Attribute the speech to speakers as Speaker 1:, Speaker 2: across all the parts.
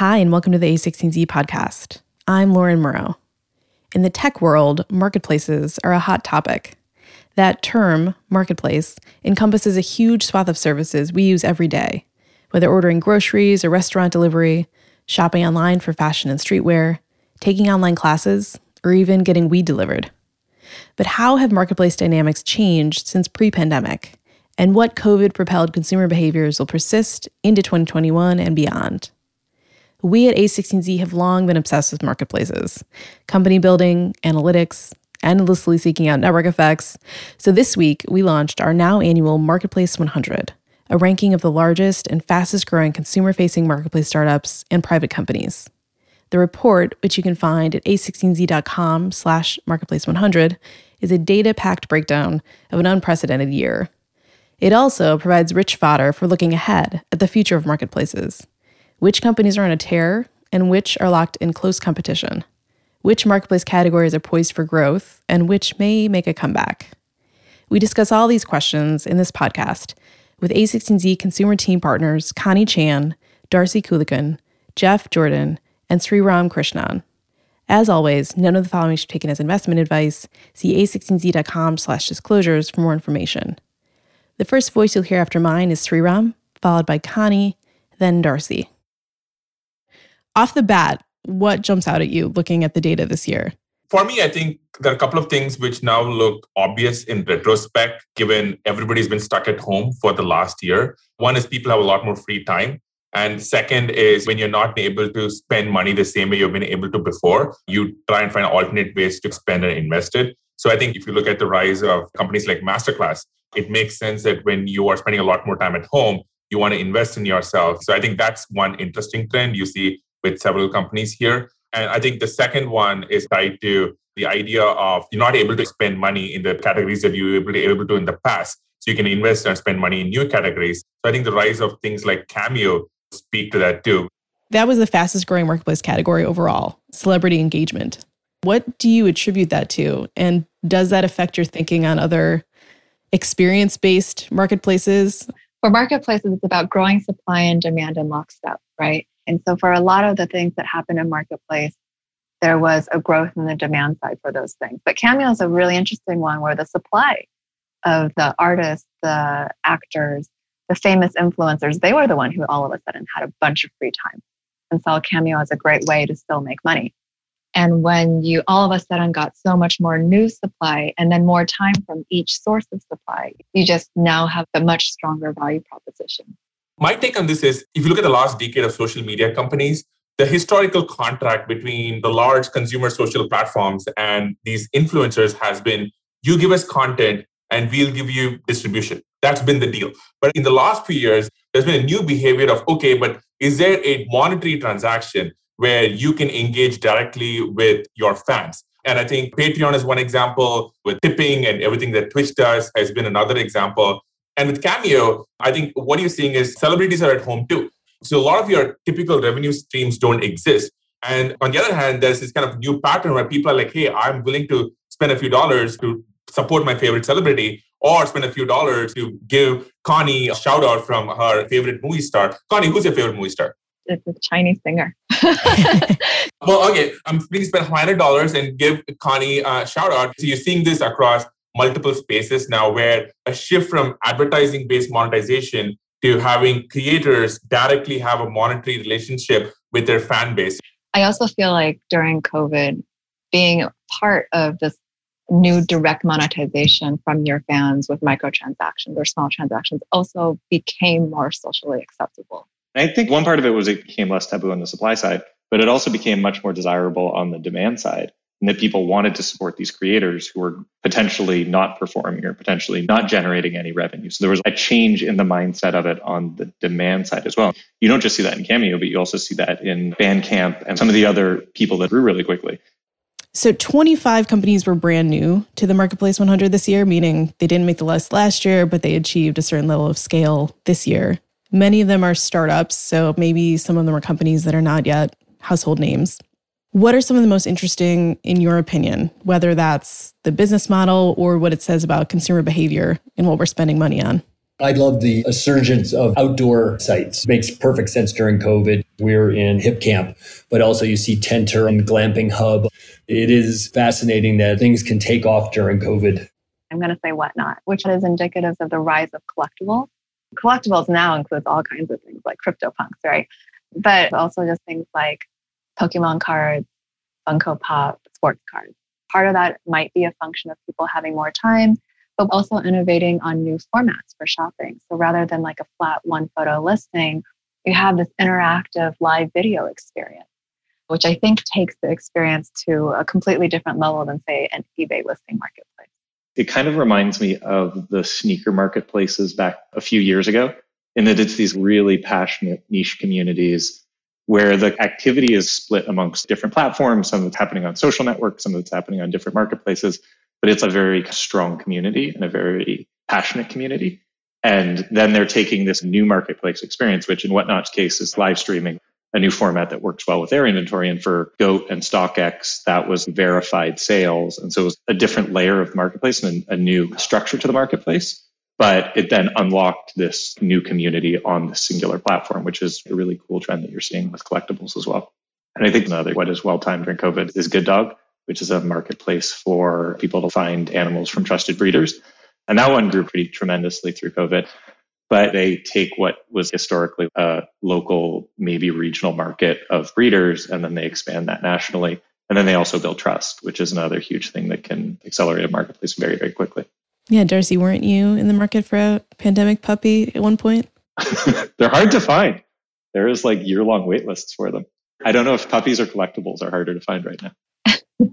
Speaker 1: Hi, and welcome to the A16Z podcast. I'm Lauren Murrow. In the tech world, marketplaces are a hot topic. That term, marketplace, encompasses a huge swath of services we use every day, whether ordering groceries or restaurant delivery, shopping online for fashion and streetwear, taking online classes, or even getting weed delivered. But how have marketplace dynamics changed since pre pandemic? And what COVID propelled consumer behaviors will persist into 2021 and beyond? We at A16Z have long been obsessed with marketplaces, company building, analytics, endlessly seeking out network effects. So this week, we launched our now annual Marketplace 100, a ranking of the largest and fastest growing consumer facing marketplace startups and private companies. The report, which you can find at a16z.com slash marketplace 100, is a data packed breakdown of an unprecedented year. It also provides rich fodder for looking ahead at the future of marketplaces. Which companies are on a tear and which are locked in close competition? Which marketplace categories are poised for growth and which may make a comeback? We discuss all these questions in this podcast with A16Z consumer team partners Connie Chan, Darcy Kulikan, Jeff Jordan, and Sriram Krishnan. As always, none of the following should be taken as investment advice. See a16z.com slash disclosures for more information. The first voice you'll hear after mine is Sriram, followed by Connie, then Darcy. Off the bat, what jumps out at you looking at the data this year?
Speaker 2: For me, I think there are a couple of things which now look obvious in retrospect, given everybody's been stuck at home for the last year. One is people have a lot more free time. And second is when you're not able to spend money the same way you've been able to before, you try and find alternate ways to spend and invest it. So I think if you look at the rise of companies like Masterclass, it makes sense that when you are spending a lot more time at home, you want to invest in yourself. So I think that's one interesting trend you see with several companies here. And I think the second one is tied to the idea of you're not able to spend money in the categories that you were able to do in the past. So you can invest and spend money in new categories. So I think the rise of things like Cameo speak to that too.
Speaker 1: That was the fastest growing marketplace category overall, celebrity engagement. What do you attribute that to? And does that affect your thinking on other experience based marketplaces?
Speaker 3: For marketplaces, it's about growing supply and demand in lockstep, right? And so for a lot of the things that happen in marketplace, there was a growth in the demand side for those things. But Cameo is a really interesting one where the supply of the artists, the actors, the famous influencers, they were the one who all of a sudden had a bunch of free time and saw Cameo as a great way to still make money. And when you all of a sudden got so much more news supply and then more time from each source of supply, you just now have a much stronger value proposition.
Speaker 2: My take on this is if you look at the last decade of social media companies, the historical contract between the large consumer social platforms and these influencers has been you give us content and we'll give you distribution. That's been the deal. But in the last few years, there's been a new behavior of okay, but is there a monetary transaction where you can engage directly with your fans? And I think Patreon is one example with tipping and everything that Twitch does has been another example. And with Cameo, I think what you're seeing is celebrities are at home too. So a lot of your typical revenue streams don't exist. And on the other hand, there's this kind of new pattern where people are like, hey, I'm willing to spend a few dollars to support my favorite celebrity or spend a few dollars to give Connie a shout out from her favorite movie star. Connie, who's your favorite movie star?
Speaker 3: It's a Chinese singer.
Speaker 2: well, okay, I'm willing to spend $100 and give Connie a shout out. So you're seeing this across multiple spaces now where a shift from advertising based monetization to having creators directly have a monetary relationship with their fan base.
Speaker 3: I also feel like during COVID, being part of this new direct monetization from your fans with microtransactions or small transactions also became more socially acceptable.
Speaker 4: I think one part of it was it became less taboo on the supply side, but it also became much more desirable on the demand side. And that people wanted to support these creators who were potentially not performing or potentially not generating any revenue. So there was a change in the mindset of it on the demand side as well. You don't just see that in Cameo, but you also see that in Bandcamp and some of the other people that grew really quickly.
Speaker 1: So 25 companies were brand new to the Marketplace 100 this year, meaning they didn't make the list last year, but they achieved a certain level of scale this year. Many of them are startups, so maybe some of them are companies that are not yet household names. What are some of the most interesting, in your opinion, whether that's the business model or what it says about consumer behavior and what we're spending money on?
Speaker 5: I love the resurgence of outdoor sites. Makes perfect sense during COVID. We're in Hipcamp, but also you see Tentrr and Glamping Hub. It is fascinating that things can take off during COVID.
Speaker 3: I'm going to say whatnot, which is indicative of the rise of collectibles. Collectibles now includes all kinds of things like CryptoPunks, right? But also just things like Pokemon cards, Funko Pop, sports cards. Part of that might be a function of people having more time but also innovating on new formats for shopping. So rather than like a flat one photo listing, you have this interactive live video experience, which I think takes the experience to a completely different level than, say, an eBay listing marketplace.
Speaker 4: It kind of reminds me of the sneaker marketplaces back a few years ago, in that it's these really passionate niche communities where the activity is split amongst different platforms. Some of it's happening on social networks, some of it's happening on different marketplaces but it's a very strong community and a very passionate community. And then they're taking this new marketplace experience, which in Whatnot's case is live streaming, a new format that works well with their inventory. And for Goat and StockX, that was verified sales. And so it was a different layer of the marketplace and a new structure to the marketplace. But it then unlocked this new community on the singular platform, which is a really cool trend that you're seeing with collectibles as well. And I think another what is well timed during COVID is Good Dog which is a marketplace for people to find animals from trusted breeders. And that one grew pretty tremendously through COVID. But they take what was historically a local, maybe regional market of breeders, and then they expand that nationally. And then they also build trust, which is another huge thing that can accelerate a marketplace very, very quickly.
Speaker 1: Yeah, Darcy, weren't you in the market for a pandemic puppy at one point?
Speaker 4: They're hard to find. There is like year long wait lists for them. I don't know if puppies or collectibles are harder to find right now.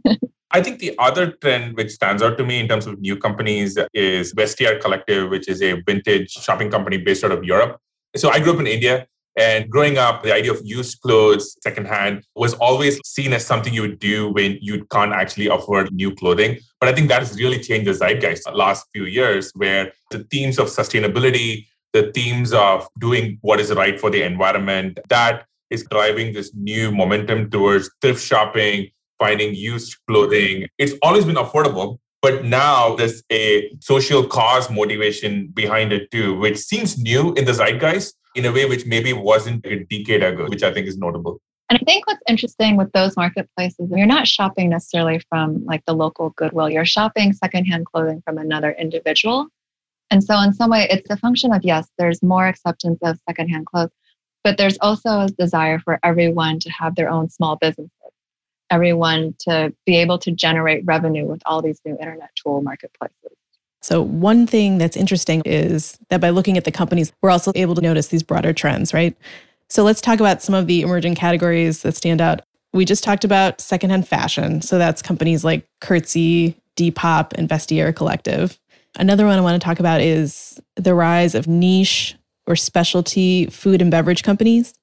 Speaker 2: I think the other trend which stands out to me in terms of new companies is Vestiaire Collective, which is a vintage shopping company based out of Europe. So I grew up in India. And growing up, the idea of used clothes secondhand was always seen as something you would do when you can't actually afford new clothing. But I think that has really changed the zeitgeist the last few years, where the themes of sustainability, the themes of doing what is right for the environment, that is driving this new momentum towards thrift shopping, finding used clothing. It's always been affordable, but now there's a social cause motivation behind it too, which seems new in the zeitgeist in a way which maybe wasn't a decade ago, which I think is notable.
Speaker 3: And I think what's interesting with those marketplaces, you're not shopping necessarily from like the local Goodwill, you're shopping secondhand clothing from another individual. And so, in some way, it's a function of yes, there's more acceptance of secondhand clothes, but there's also a desire for everyone to have their own small businesses, everyone to be able to generate revenue with all these new internet tool marketplaces.
Speaker 1: So, one thing that's interesting is that by looking at the companies, we're also able to notice these broader trends, right? So, let's talk about some of the emerging categories that stand out. We just talked about secondhand fashion. So, that's companies like Curtsy, Depop, and Vestiaire Collective. Another one I want to talk about is the rise of niche or specialty food and beverage companies.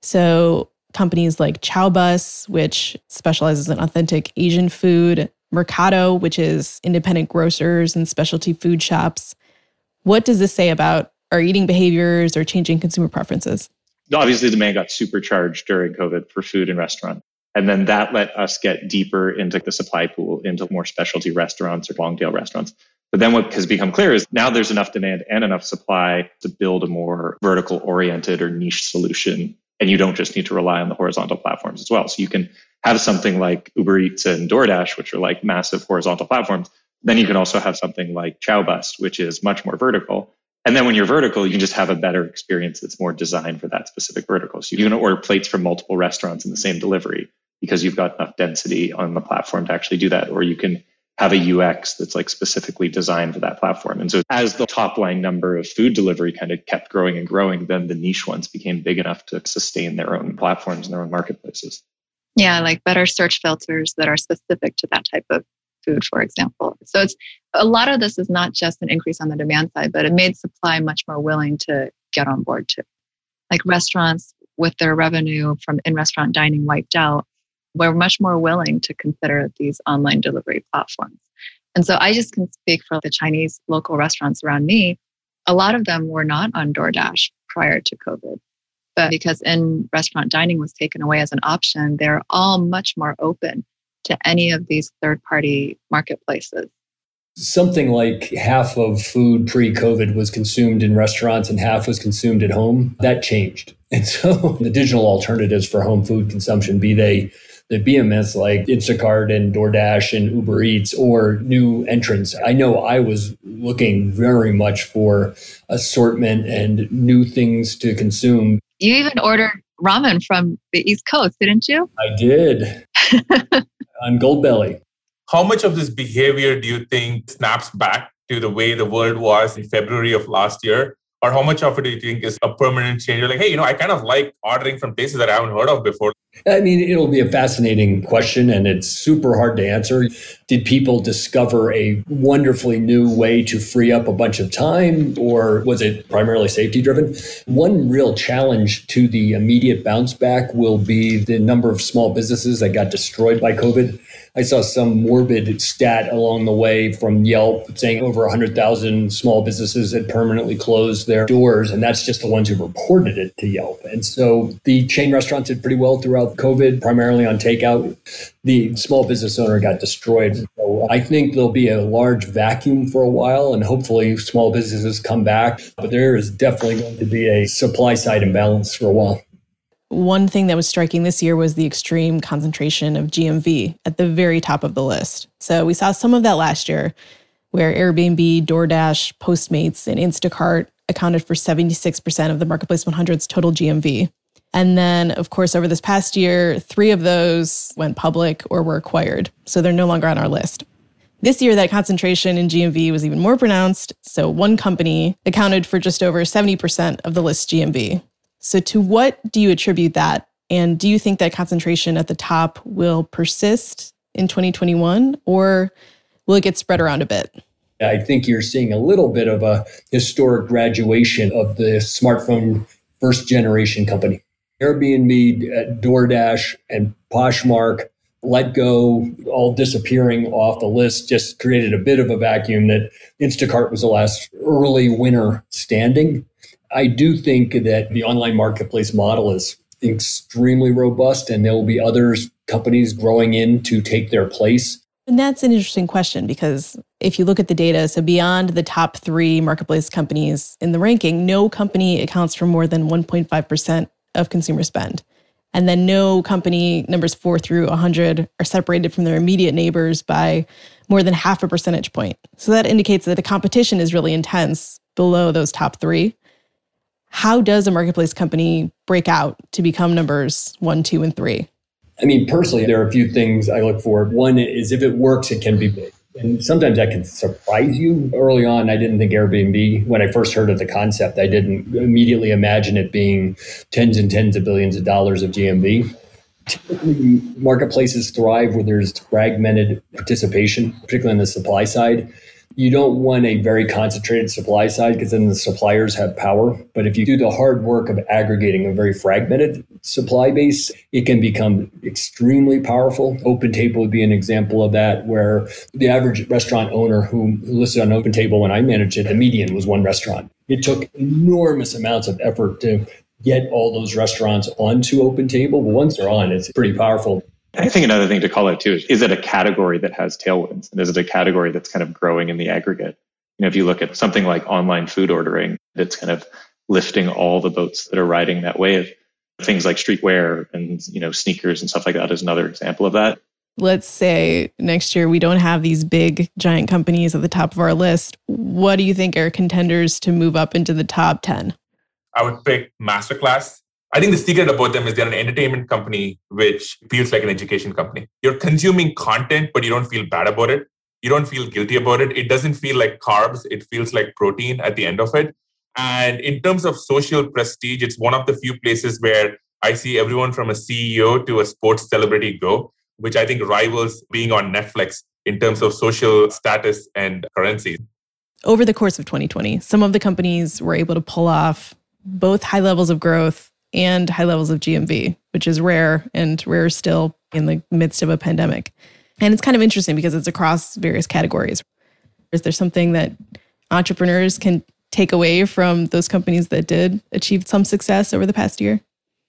Speaker 1: So, companies like Chowbus, which specializes in authentic Asian food, Mercato, which is independent grocers and specialty food shops. What does this say about our eating behaviors or changing consumer preferences?
Speaker 4: Obviously, demand got supercharged during COVID for food and restaurant. And then that let us get deeper into the supply pool, into more specialty restaurants or long tail restaurants. But then what has become clear is now there's enough demand and enough supply to build a more vertical oriented or niche solution and you don't just need to rely on the horizontal platforms as well. So you can have something like Uber Eats and DoorDash, which are like massive horizontal platforms. Then you can also have something like Chowbus, which is much more vertical. And then when you're vertical, you can just have a better experience that's more designed for that specific vertical. So you can order plates from multiple restaurants in the same delivery because you've got enough density on the platform to actually do that. Or you can have a UX that's like specifically designed for that platform. And so as the top line number of food delivery kind of kept growing and growing, then the niche ones became big enough to sustain their own platforms and their own marketplaces.
Speaker 3: Yeah, like better search filters that are specific to that type of food, for example. So it's a lot of this is not just an increase on the demand side, but it made supply much more willing to get on board too. Like restaurants with their revenue from in restaurant dining wiped out, we're much more willing to consider these online delivery platforms. And so I just can speak for the Chinese local restaurants around me. A lot of them were not on DoorDash prior to COVID. But because in restaurant dining was taken away as an option, they're all much more open to any of these third party marketplaces.
Speaker 5: something like half of food pre COVID was consumed in restaurants and half was consumed at home. That changed. And so the digital alternatives for home food consumption, be they the BMS like Instacart and DoorDash and Uber Eats or new entrants. I know I was looking very much for assortment and new things to consume.
Speaker 3: You even ordered ramen from the East Coast, didn't you?
Speaker 5: I did on Goldbelly.
Speaker 2: How much of this behavior do you think snaps back to the way the world was in February of last year? or how much of it do you think is a permanent change? You're like, hey, you know, I kind of like ordering from places that I haven't heard of before.
Speaker 5: I mean, it'll be a fascinating question and it's super hard to answer. Did people discover a wonderfully new way to free up a bunch of time or was it primarily safety driven? One real challenge to the immediate bounce back will be the number of small businesses that got destroyed by COVID. I saw some morbid stat along the way from Yelp saying over 100,000 small businesses had permanently closed their doors, and that's just the ones who reported it to Yelp. And so the chain restaurants did pretty well throughout COVID, primarily on takeout. The small business owner got destroyed. So I think there'll be a large vacuum for a while, and hopefully small businesses come back. But there is definitely going to be a supply side imbalance for a while.
Speaker 1: One thing that was striking this year was the extreme concentration of GMV at the very top of the list. So we saw some of that last year, where Airbnb, DoorDash, Postmates, and Instacart accounted for 76% of the Marketplace 100's total GMV. And then, of course, over this past year, three of those went public or were acquired. So they're no longer on our list. This year, that concentration in GMV was even more pronounced. So one company accounted for just over 70% of the list GMV. So, to what do you attribute that? And do you think that concentration at the top will persist in 2021 or will it get spread around a bit?
Speaker 5: I think you're seeing a little bit of a historic graduation of the smartphone first generation company. Airbnb, uh, DoorDash, and Poshmark, Letgo, all disappearing off the list, just created a bit of a vacuum that Instacart was the last early winner standing. I do think that the online marketplace model is extremely robust and there will be other companies growing in to take their place.
Speaker 1: And that's an interesting question because if you look at the data, so beyond the top three marketplace companies in the ranking, no company accounts for more than 1.5% of consumer spend. And then no company numbers four through 100 are separated from their immediate neighbors by more than half a percentage point. So that indicates that the competition is really intense below those top three how does a marketplace company break out to become numbers one, two, and three?
Speaker 5: I mean, personally, there are a few things I look for. One is if it works, it can be big. And sometimes that can surprise you. Early on, I didn't think Airbnb, when I first heard of the concept, I didn't immediately imagine it being tens and tens of billions of dollars of GMV. Typically, marketplaces thrive where there's fragmented participation, particularly on the supply side you don't want a very concentrated supply side because then the suppliers have power. But if you do the hard work of aggregating a very fragmented supply base, it can become extremely powerful. Open Table would be an example of that, where the average restaurant owner who listed on Open Table when I managed it, the median was one restaurant. It took enormous amounts of effort to get all those restaurants onto Open Table. But once they're on, it's pretty powerful.
Speaker 4: I think another thing to call out too is, is it a category that has tailwinds? And is it a category that's kind of growing in the aggregate? You know, if you look at something like online food ordering, that's kind of lifting all the boats that are riding that wave. Things like streetwear and, you know, sneakers and stuff like that is another example of that.
Speaker 1: Let's say next year we don't have these big giant companies at the top of our list. What do you think are contenders to move up into the top 10?
Speaker 2: I would pick Masterclass I think the secret about them is they're an entertainment company, which feels like an education company. You're consuming content, but you don't feel bad about it. You don't feel guilty about it. It doesn't feel like carbs. It feels like protein at the end of it. And in terms of social prestige, it's one of the few places where I see everyone from a CEO to a sports celebrity go, which I think rivals being on Netflix in terms of social status and currency.
Speaker 1: Over the course of 2020, some of the companies were able to pull off both high levels of growth and high levels of GMV, which is rare and rare still in the midst of a pandemic. And it's kind of interesting because it's across various categories. Is there something that entrepreneurs can take away from those companies that did achieve some success over the past year?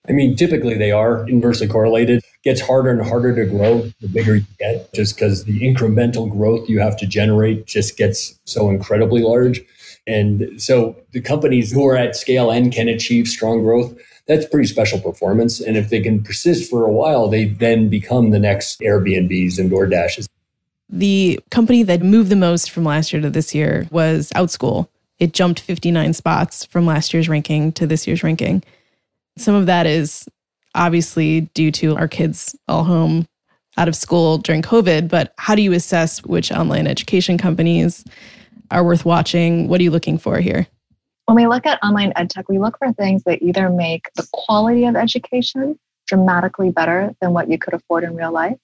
Speaker 5: I mean, typically they are inversely correlated. Gets harder and harder to grow the bigger you get, just because the incremental growth you have to generate just gets so incredibly large. And so the companies who are at scale and can achieve strong growth, that's pretty special performance. And if they can persist for a while, they then become the next Airbnbs and DoorDashes.
Speaker 1: The company that moved the most from last year to this year was Outschool. It jumped 59 spots from last year's ranking to this year's ranking. Some of that is obviously due to our kids all home out of school during COVID, but how do you assess which online education companies are worth watching? What are you looking for here?
Speaker 3: When we look at online edtech, we look for things that either make the quality of education dramatically better than what you could afford in real life,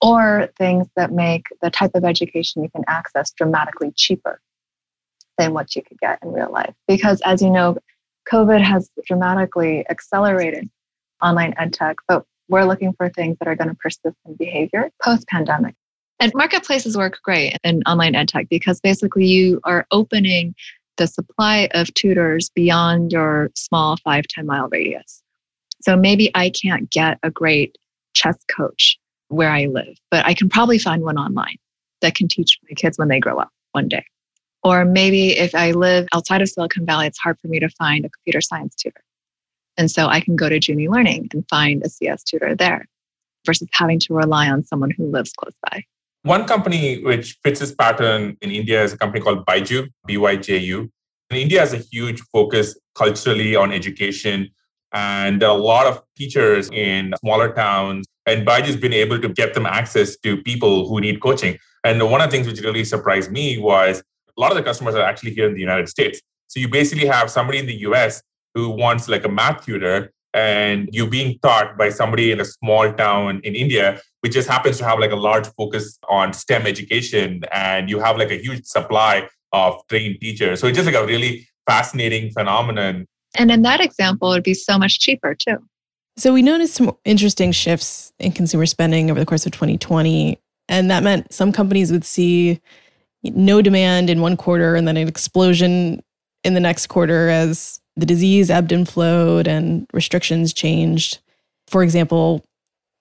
Speaker 3: or things that make the type of education you can access dramatically cheaper than what you could get in real life. Because as you know, COVID has dramatically accelerated online edtech, but we're looking for things that are going to persist in behavior post pandemic. And marketplaces work great in online edtech because basically you are opening the supply of tutors beyond your small five ten mile radius. So maybe I can't get a great chess coach where I live, but I can probably find one online that can teach my kids when they grow up one day. Or maybe if I live outside of Silicon Valley, it's hard for me to find a computer science tutor. And so I can go to Juni Learning and find a CS tutor there versus having to rely on someone who lives close by.
Speaker 2: One company which fits this pattern in India is a company called Byju, B-Y-J-U. And India has a huge focus culturally on education. And a lot of teachers in smaller towns, and Byju's been able to get them access to people who need coaching. And one of the things which really surprised me was a lot of the customers are actually here in the United States. So you basically have somebody in the US who wants like a math tutor and you being taught by somebody in a small town in India, which just happens to have like a large focus on STEM education, and you have like a huge supply of trained teachers. So it's just like a really fascinating phenomenon.
Speaker 3: And in that example, it'd be so much cheaper too.
Speaker 1: So we noticed some interesting shifts in consumer spending over the course of 2020. And that meant some companies would see no demand in one quarter and then an explosion in the next quarter as the disease ebbed and flowed and restrictions changed. For example,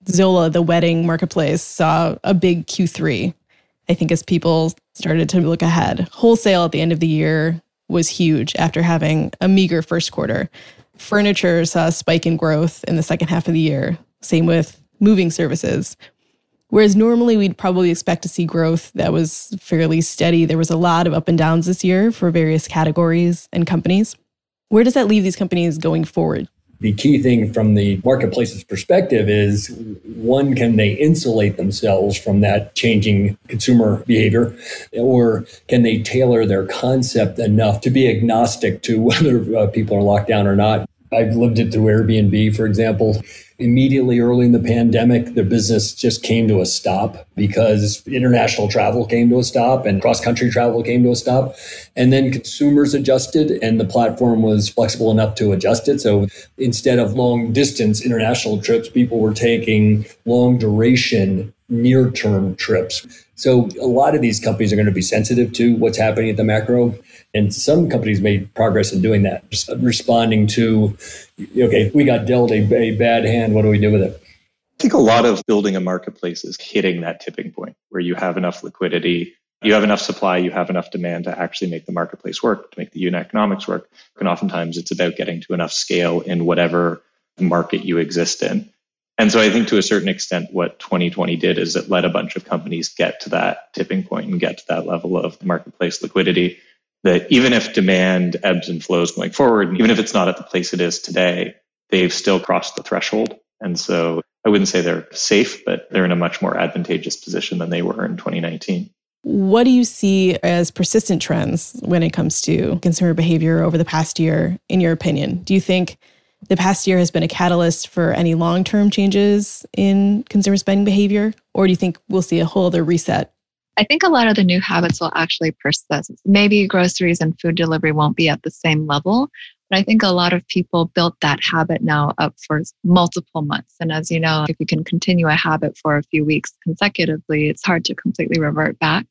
Speaker 1: Zola, the wedding marketplace, saw a big Q3. I think as people started to look ahead, wholesale at the end of the year was huge after having a meager first quarter. Furniture saw a spike in growth in the second half of the year. Same with moving services, Whereas normally we'd probably expect to see growth that was fairly steady. There was a lot of up and downs this year for various categories and companies. Where does that leave these companies going forward?
Speaker 5: The key thing from the marketplace's perspective is one, can they insulate themselves from that changing consumer behavior? Or can they tailor their concept enough to be agnostic to whether uh, people are locked down or not? I've lived it through Airbnb, for example immediately early in the pandemic, the business just came to a stop because international travel came to a stop and cross country travel came to a stop. And then consumers adjusted and the platform was flexible enough to adjust it. So instead of long distance international trips, people were taking long duration near term trips. So a lot of these companies are going to be sensitive to what's happening at the macro. And some companies made progress in doing that, just responding to, okay, we got dealt a, a bad hand. What do we do with it?
Speaker 4: I think a lot of building a marketplace is hitting that tipping point where you have enough liquidity, you have enough supply, you have enough demand to actually make the marketplace work, to make the unit economics work. And oftentimes it's about getting to enough scale in whatever market you exist in. And so I think to a certain extent, what 2020 did is it let a bunch of companies get to that tipping point and get to that level of marketplace liquidity that even if demand ebbs and flows going forward, and even if it's not at the place it is today, they've still crossed the threshold. And so I wouldn't say they're safe, but they're in a much more advantageous position than they were in 2019.
Speaker 1: What do you see as persistent trends when it comes to consumer behavior over the past year, in your opinion? Do you think the past year has been a catalyst for any long term changes in consumer spending behavior? Or do you think we'll see a whole other reset
Speaker 3: I think a lot of the new habits will actually persist. Maybe groceries and food delivery won't be at the same level, but I think a lot of people built that habit now up for multiple months. And as you know, if you can continue a habit for a few weeks consecutively, it's hard to completely revert back.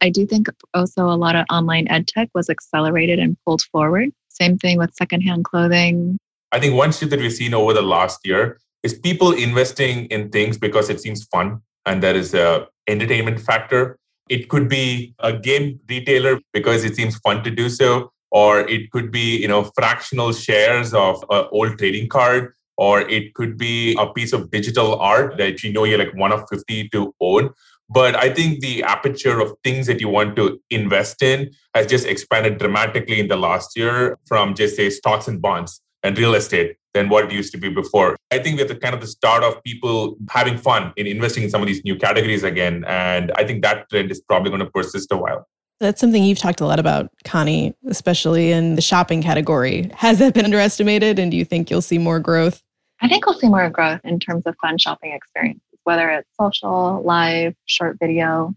Speaker 3: I do think also a lot of online ed tech was accelerated and pulled forward. Same thing with secondhand clothing.
Speaker 2: I think one shift that we've seen over the last year is people investing in things because it seems fun and there is a entertainment factor. It could be a game retailer because it seems fun to do so, or it could be you know fractional shares of an old trading card, or it could be a piece of digital art that you know you're like one of 50 to own. But I think the aperture of things that you want to invest in has just expanded dramatically in the last year from just say stocks and bonds and real estate than what it used to be before. I think we're at the kind of the start of people having fun in investing in some of these new categories again. And I think that trend is probably going to persist a while.
Speaker 1: That's something you've talked a lot about, Connie, especially in the shopping category. Has that been underestimated? And do you think you'll see more growth?
Speaker 3: I think we'll see more growth in terms of fun shopping experiences, whether it's social, live, short video,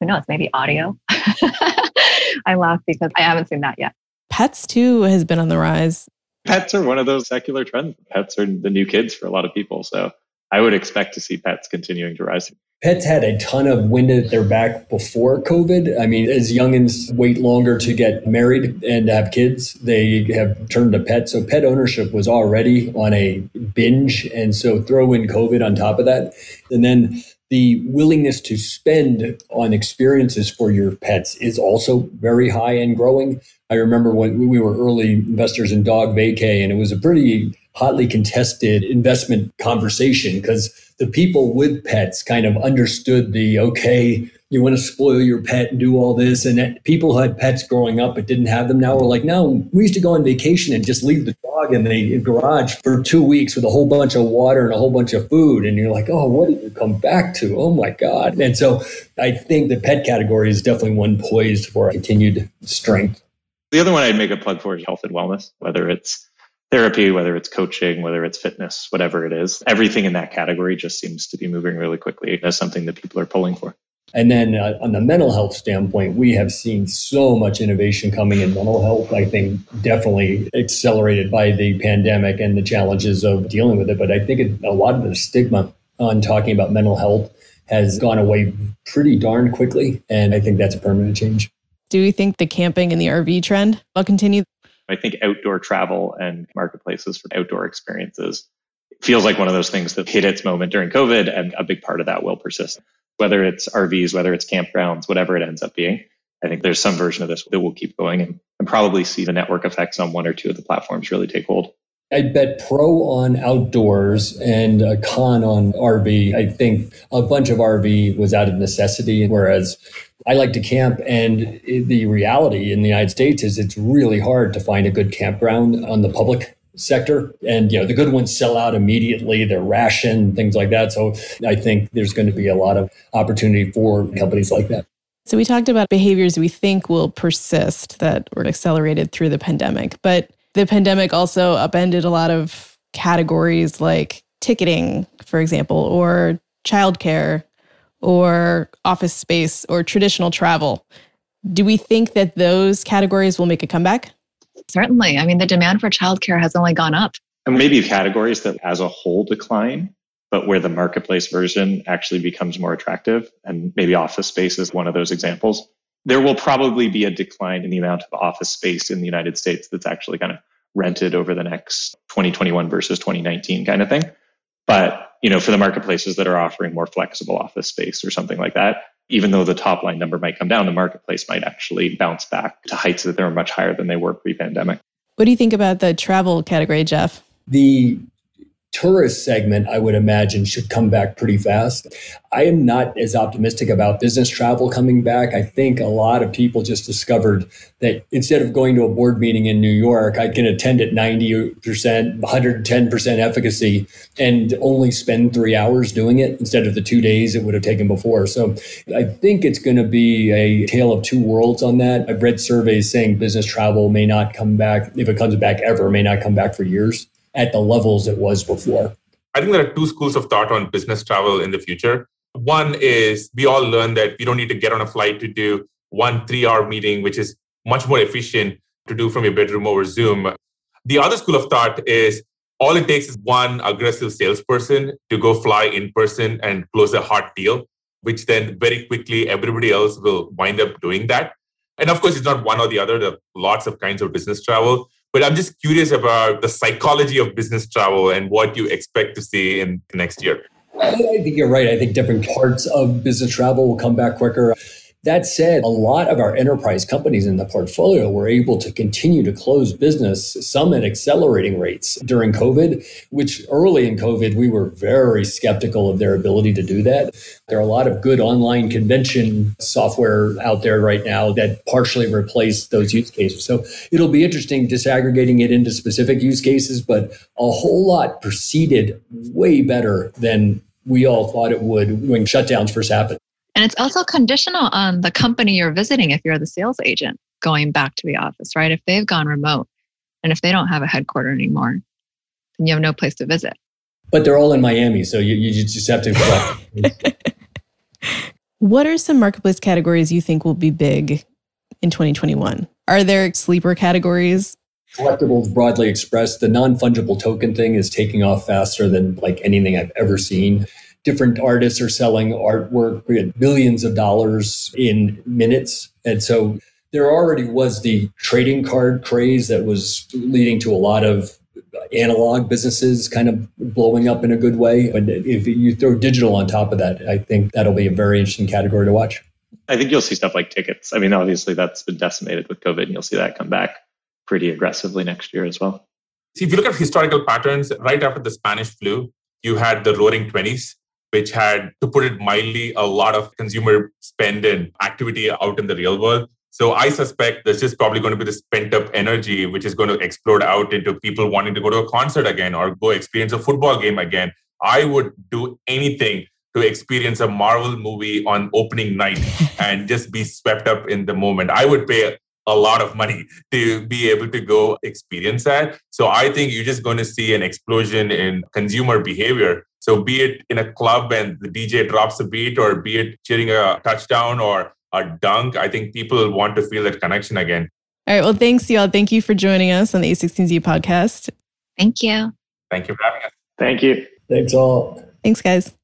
Speaker 3: who knows, maybe audio. I laugh because I haven't seen that yet.
Speaker 1: Pets too has been on the rise
Speaker 4: pets are one of those secular trends. Pets are the new kids for a lot of people. So I would expect to see pets continuing to rise.
Speaker 5: Pets had a ton of wind at their back before COVID. I mean, as youngins wait longer to get married and have kids, they have turned to pets. So pet ownership was already on a binge. And so throw in COVID on top of that. And then the willingness to spend on experiences for your pets is also very high and growing. I remember when we were early investors in Dog Vacay, and it was a pretty hotly contested investment conversation because the people with pets kind of understood the okay, you want to spoil your pet and do all this. And people who had pets growing up but didn't have them now were like, no, we used to go on vacation and just leave the dog in the garage for two weeks with a whole bunch of water and a whole bunch of food. And you're like, oh, what did you come back to? Oh my God. And so I think the pet category is definitely one poised for continued strength.
Speaker 4: The other one I'd make a plug for is health and wellness, whether it's therapy, whether it's coaching, whether it's fitness, whatever it is. Everything in that category just seems to be moving really quickly as something that people are pulling for.
Speaker 5: And then uh, on the mental health standpoint, we have seen so much innovation coming in mental health. I think definitely accelerated by the pandemic and the challenges of dealing with it. But I think it, a lot of the stigma on talking about mental health has gone away pretty darn quickly. And I think that's a permanent change.
Speaker 1: Do you think the camping and the RV trend will continue?
Speaker 4: I think outdoor travel and marketplaces for outdoor experiences feels like one of those things that hit its moment during COVID, and a big part of that will persist whether it's RVs, whether it's campgrounds, whatever it ends up being. I think there's some version of this that will keep going and, and probably see the network effects on one or two of the platforms really take hold.
Speaker 5: I bet pro on outdoors and a con on RV. I think a bunch of RV was out of necessity, whereas I like to camp. And the reality in the United States is it's really hard to find a good campground on the public sector and you know the good ones sell out immediately they're rationed things like that. So i think there's going to be a lot of opportunity for companies like that.
Speaker 1: So we talked about behaviors we think will persist that were accelerated through the pandemic but the pandemic also upended a lot of categories like ticketing for example or childcare or office space or traditional travel. Do we think that those categories will make a comeback
Speaker 3: Certainly. I mean, the demand for childcare has only gone up.
Speaker 4: And maybe categories that as a whole decline, but where the marketplace version actually becomes more attractive. And maybe office space is one of those examples. There will probably be a decline in the amount of office space in the United States that's actually kind of rented over the next 2021 versus 2019 kind of thing. But, you know, for the marketplaces that are offering more flexible office space or something like that, even though the top line number might come down, the marketplace might actually bounce back to heights that are much higher than they were pre pandemic.
Speaker 1: What do you think about the travel category, Jeff?
Speaker 5: The tourist segment, I would imagine, should come back pretty fast. I am not as optimistic about business travel coming back. I think a lot of people just discovered that instead of going to a board meeting in New York, I can attend at 90%, 110% efficacy and only spend three hours doing it instead of the two days it would have taken before. So I think it's going to be a tale of two worlds on that. I've read surveys saying business travel may not come back, if it comes back ever, may not come back for years at the levels it was before.
Speaker 2: I think there are two schools of thought on business travel in the future. One is we all learn that we don't need to get on a flight to do one three hour meeting, which is much more efficient to do from your bedroom over Zoom. The other school of thought is all it takes is one aggressive salesperson to go fly in person and close a hot deal, which then very quickly everybody else will wind up doing that. And of course, it's not one or the other. There are lots of kinds of business travel. But I'm just curious about the psychology of business travel and what you expect to see in next year.
Speaker 5: I think you're right. I think different parts of business travel will come back quicker. That said, a lot of our enterprise companies in the portfolio were able to continue to close business, some at accelerating rates during COVID, which early in COVID, we were very skeptical of their ability to do that. There are a lot of good online convention software out there right now that partially replace those use cases. So it'll be interesting disaggregating it into specific use cases, but a whole lot proceeded way better than we all thought it would when shutdowns first happened.
Speaker 3: And it's also conditional on the company you're visiting if you're the sales agent going back to the office, right? If they've gone remote and if they don't have a headquarter anymore, then you have no place to visit.
Speaker 5: But they're all in Miami, so you, you just have to.
Speaker 1: what are some marketplace categories you think will be big in 2021? Are there sleeper categories?
Speaker 5: Collectibles broadly expressed, the non fungible token thing is taking off faster than like anything I've ever seen different artists are selling artwork at billions of dollars in minutes. And so there already was the trading card craze that was leading to a lot of analog businesses kind of blowing up in a good way. But if you throw digital on top of that, I think that'll be a very interesting category to watch.
Speaker 4: I think you'll see stuff like tickets. I mean, obviously that's been decimated with COVID, and you'll see that come back pretty aggressively next year as well.
Speaker 2: See, if you look at historical patterns, right after the Spanish flu, you had the roaring 20s which had, to put it mildly, a lot of consumer spend and activity out in the real world. So I suspect there's just probably going to be this pent up energy, which is going to explode out into people wanting to go to a concert again or go experience a football game again. I would do anything to experience a Marvel movie on opening night and just be swept up in the moment. I would pay a lot of money to be able to go experience that. So I think you're just going to see an explosion in consumer behavior so be it in a club and the DJ drops a beat, or be it cheering a touchdown or a dunk, I think people want to feel that connection again.
Speaker 1: All right. Well, thanks, y'all. Thank you for joining us on the A16Z podcast.
Speaker 3: Thank you.
Speaker 2: Thank you for having us.
Speaker 4: Thank you.
Speaker 5: Thanks all.
Speaker 1: Thanks, guys.